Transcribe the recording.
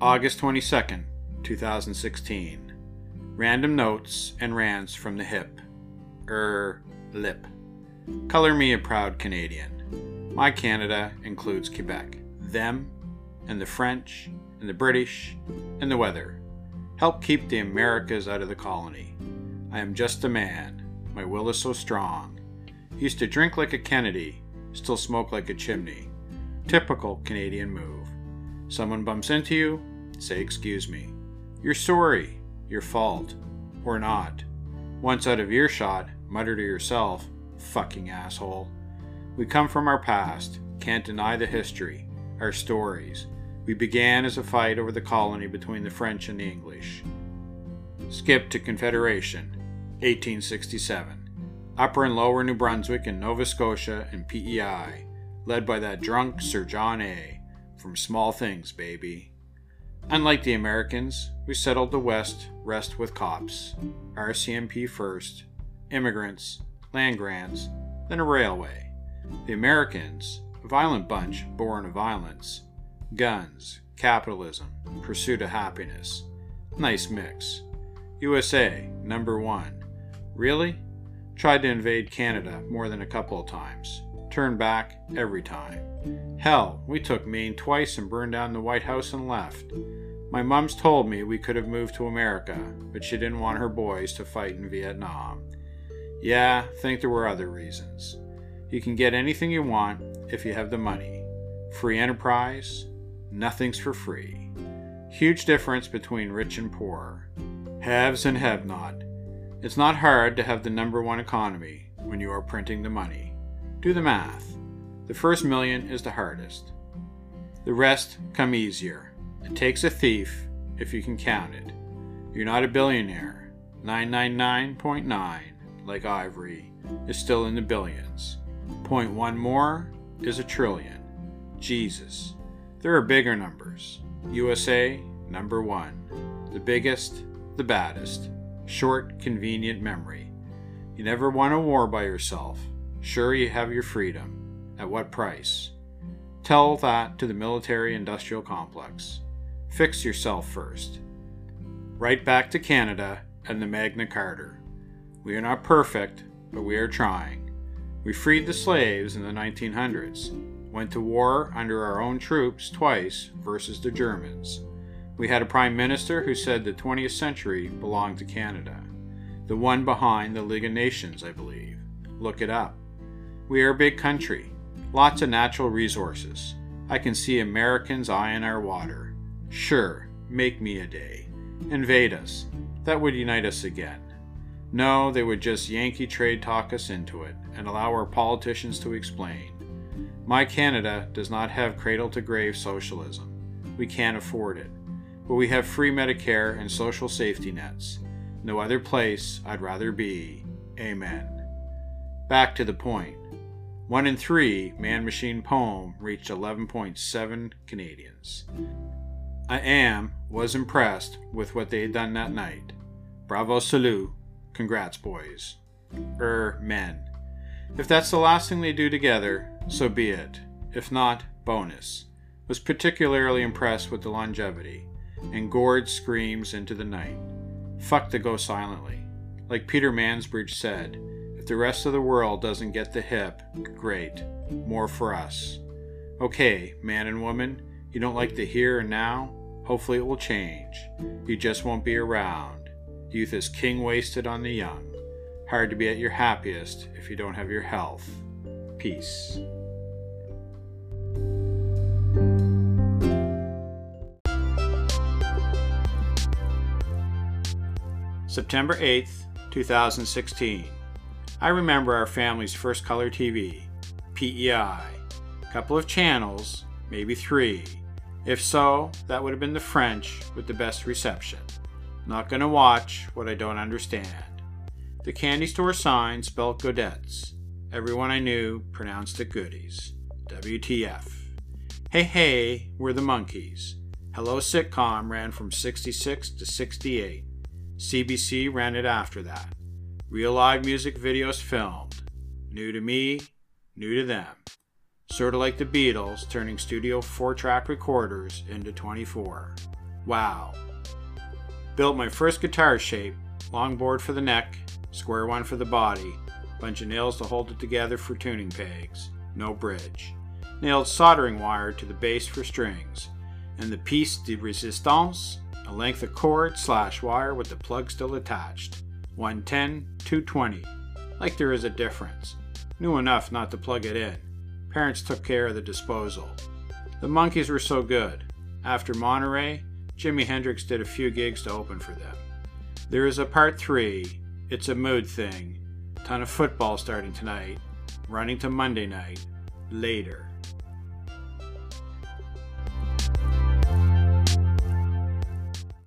August 22nd, 2016. Random notes and rants from the hip. Er, lip. Color me a proud Canadian. My Canada includes Quebec, them, and the French, and the British, and the weather. Help keep the Americas out of the colony. I am just a man. My will is so strong. Used to drink like a Kennedy, still smoke like a chimney. Typical Canadian move. Someone bumps into you, say excuse me. You're sorry, your fault, or not. Once out of earshot, mutter to yourself, fucking asshole. We come from our past, can't deny the history, our stories. We began as a fight over the colony between the French and the English. Skip to Confederation, 1867. Upper and Lower New Brunswick and Nova Scotia and PEI, led by that drunk Sir John A. From small things, baby. Unlike the Americans, we settled the West rest with cops, RCMP first, immigrants, land grants, then a railway. The Americans, a violent bunch born of violence, guns, capitalism, pursuit of happiness. Nice mix. USA, number one. Really? Tried to invade Canada more than a couple of times. Turned back every time. Hell, we took Maine twice and burned down the White House and left. My mom's told me we could have moved to America, but she didn't want her boys to fight in Vietnam. Yeah, think there were other reasons. You can get anything you want if you have the money. Free enterprise, nothing's for free. Huge difference between rich and poor. Haves and have not. It's not hard to have the number one economy when you are printing the money. Do the math. The first million is the hardest. The rest come easier. It takes a thief if you can count it. You're not a billionaire. 999.9, like Ivory, is still in the billions. Point one more is a trillion. Jesus. There are bigger numbers. USA, number one. The biggest, the baddest. Short, convenient memory. You never won a war by yourself. Sure, you have your freedom. At what price? Tell that to the military industrial complex. Fix yourself first. Right back to Canada and the Magna Carta. We are not perfect, but we are trying. We freed the slaves in the 1900s, went to war under our own troops twice versus the Germans. We had a prime minister who said the 20th century belonged to Canada. The one behind the League of Nations, I believe. Look it up. We are a big country, lots of natural resources. I can see Americans eyeing our water. Sure, make me a day. Invade us. That would unite us again. No, they would just Yankee trade talk us into it and allow our politicians to explain. My Canada does not have cradle to grave socialism. We can't afford it. But we have free Medicare and social safety nets. No other place I'd rather be. Amen. Back to the point. One in three man machine poem reached 11.7 Canadians. I am, was impressed with what they had done that night. Bravo, salut. Congrats, boys. Er, men. If that's the last thing they do together, so be it. If not, bonus. Was particularly impressed with the longevity, and Gord screams into the night. Fuck to go silently. Like Peter Mansbridge said, the rest of the world doesn't get the hip, great. More for us. Okay, man and woman, you don't like the here and now? Hopefully it will change. You just won't be around. Youth is king wasted on the young. Hard to be at your happiest if you don't have your health. Peace. September 8th, 2016. I remember our family's first color TV, PEI. a Couple of channels, maybe three. If so, that would have been the French with the best reception. Not gonna watch what I don't understand. The candy store sign spelled Godettes. Everyone I knew pronounced it Goodies. WTF. Hey Hey, we're the Monkees. Hello Sitcom ran from 66 to 68. CBC ran it after that. Real live music videos filmed. New to me, new to them. Sort of like the Beatles turning studio 4 track recorders into 24. Wow. Built my first guitar shape, long board for the neck, square one for the body, bunch of nails to hold it together for tuning pegs, no bridge. Nailed soldering wire to the base for strings, and the piece de resistance, a length of cord slash wire with the plug still attached. 110, 220. Like there is a difference. Knew enough not to plug it in. Parents took care of the disposal. The Monkees were so good. After Monterey, Jimi Hendrix did a few gigs to open for them. There is a part three. It's a mood thing. Ton of football starting tonight. Running to Monday night. Later.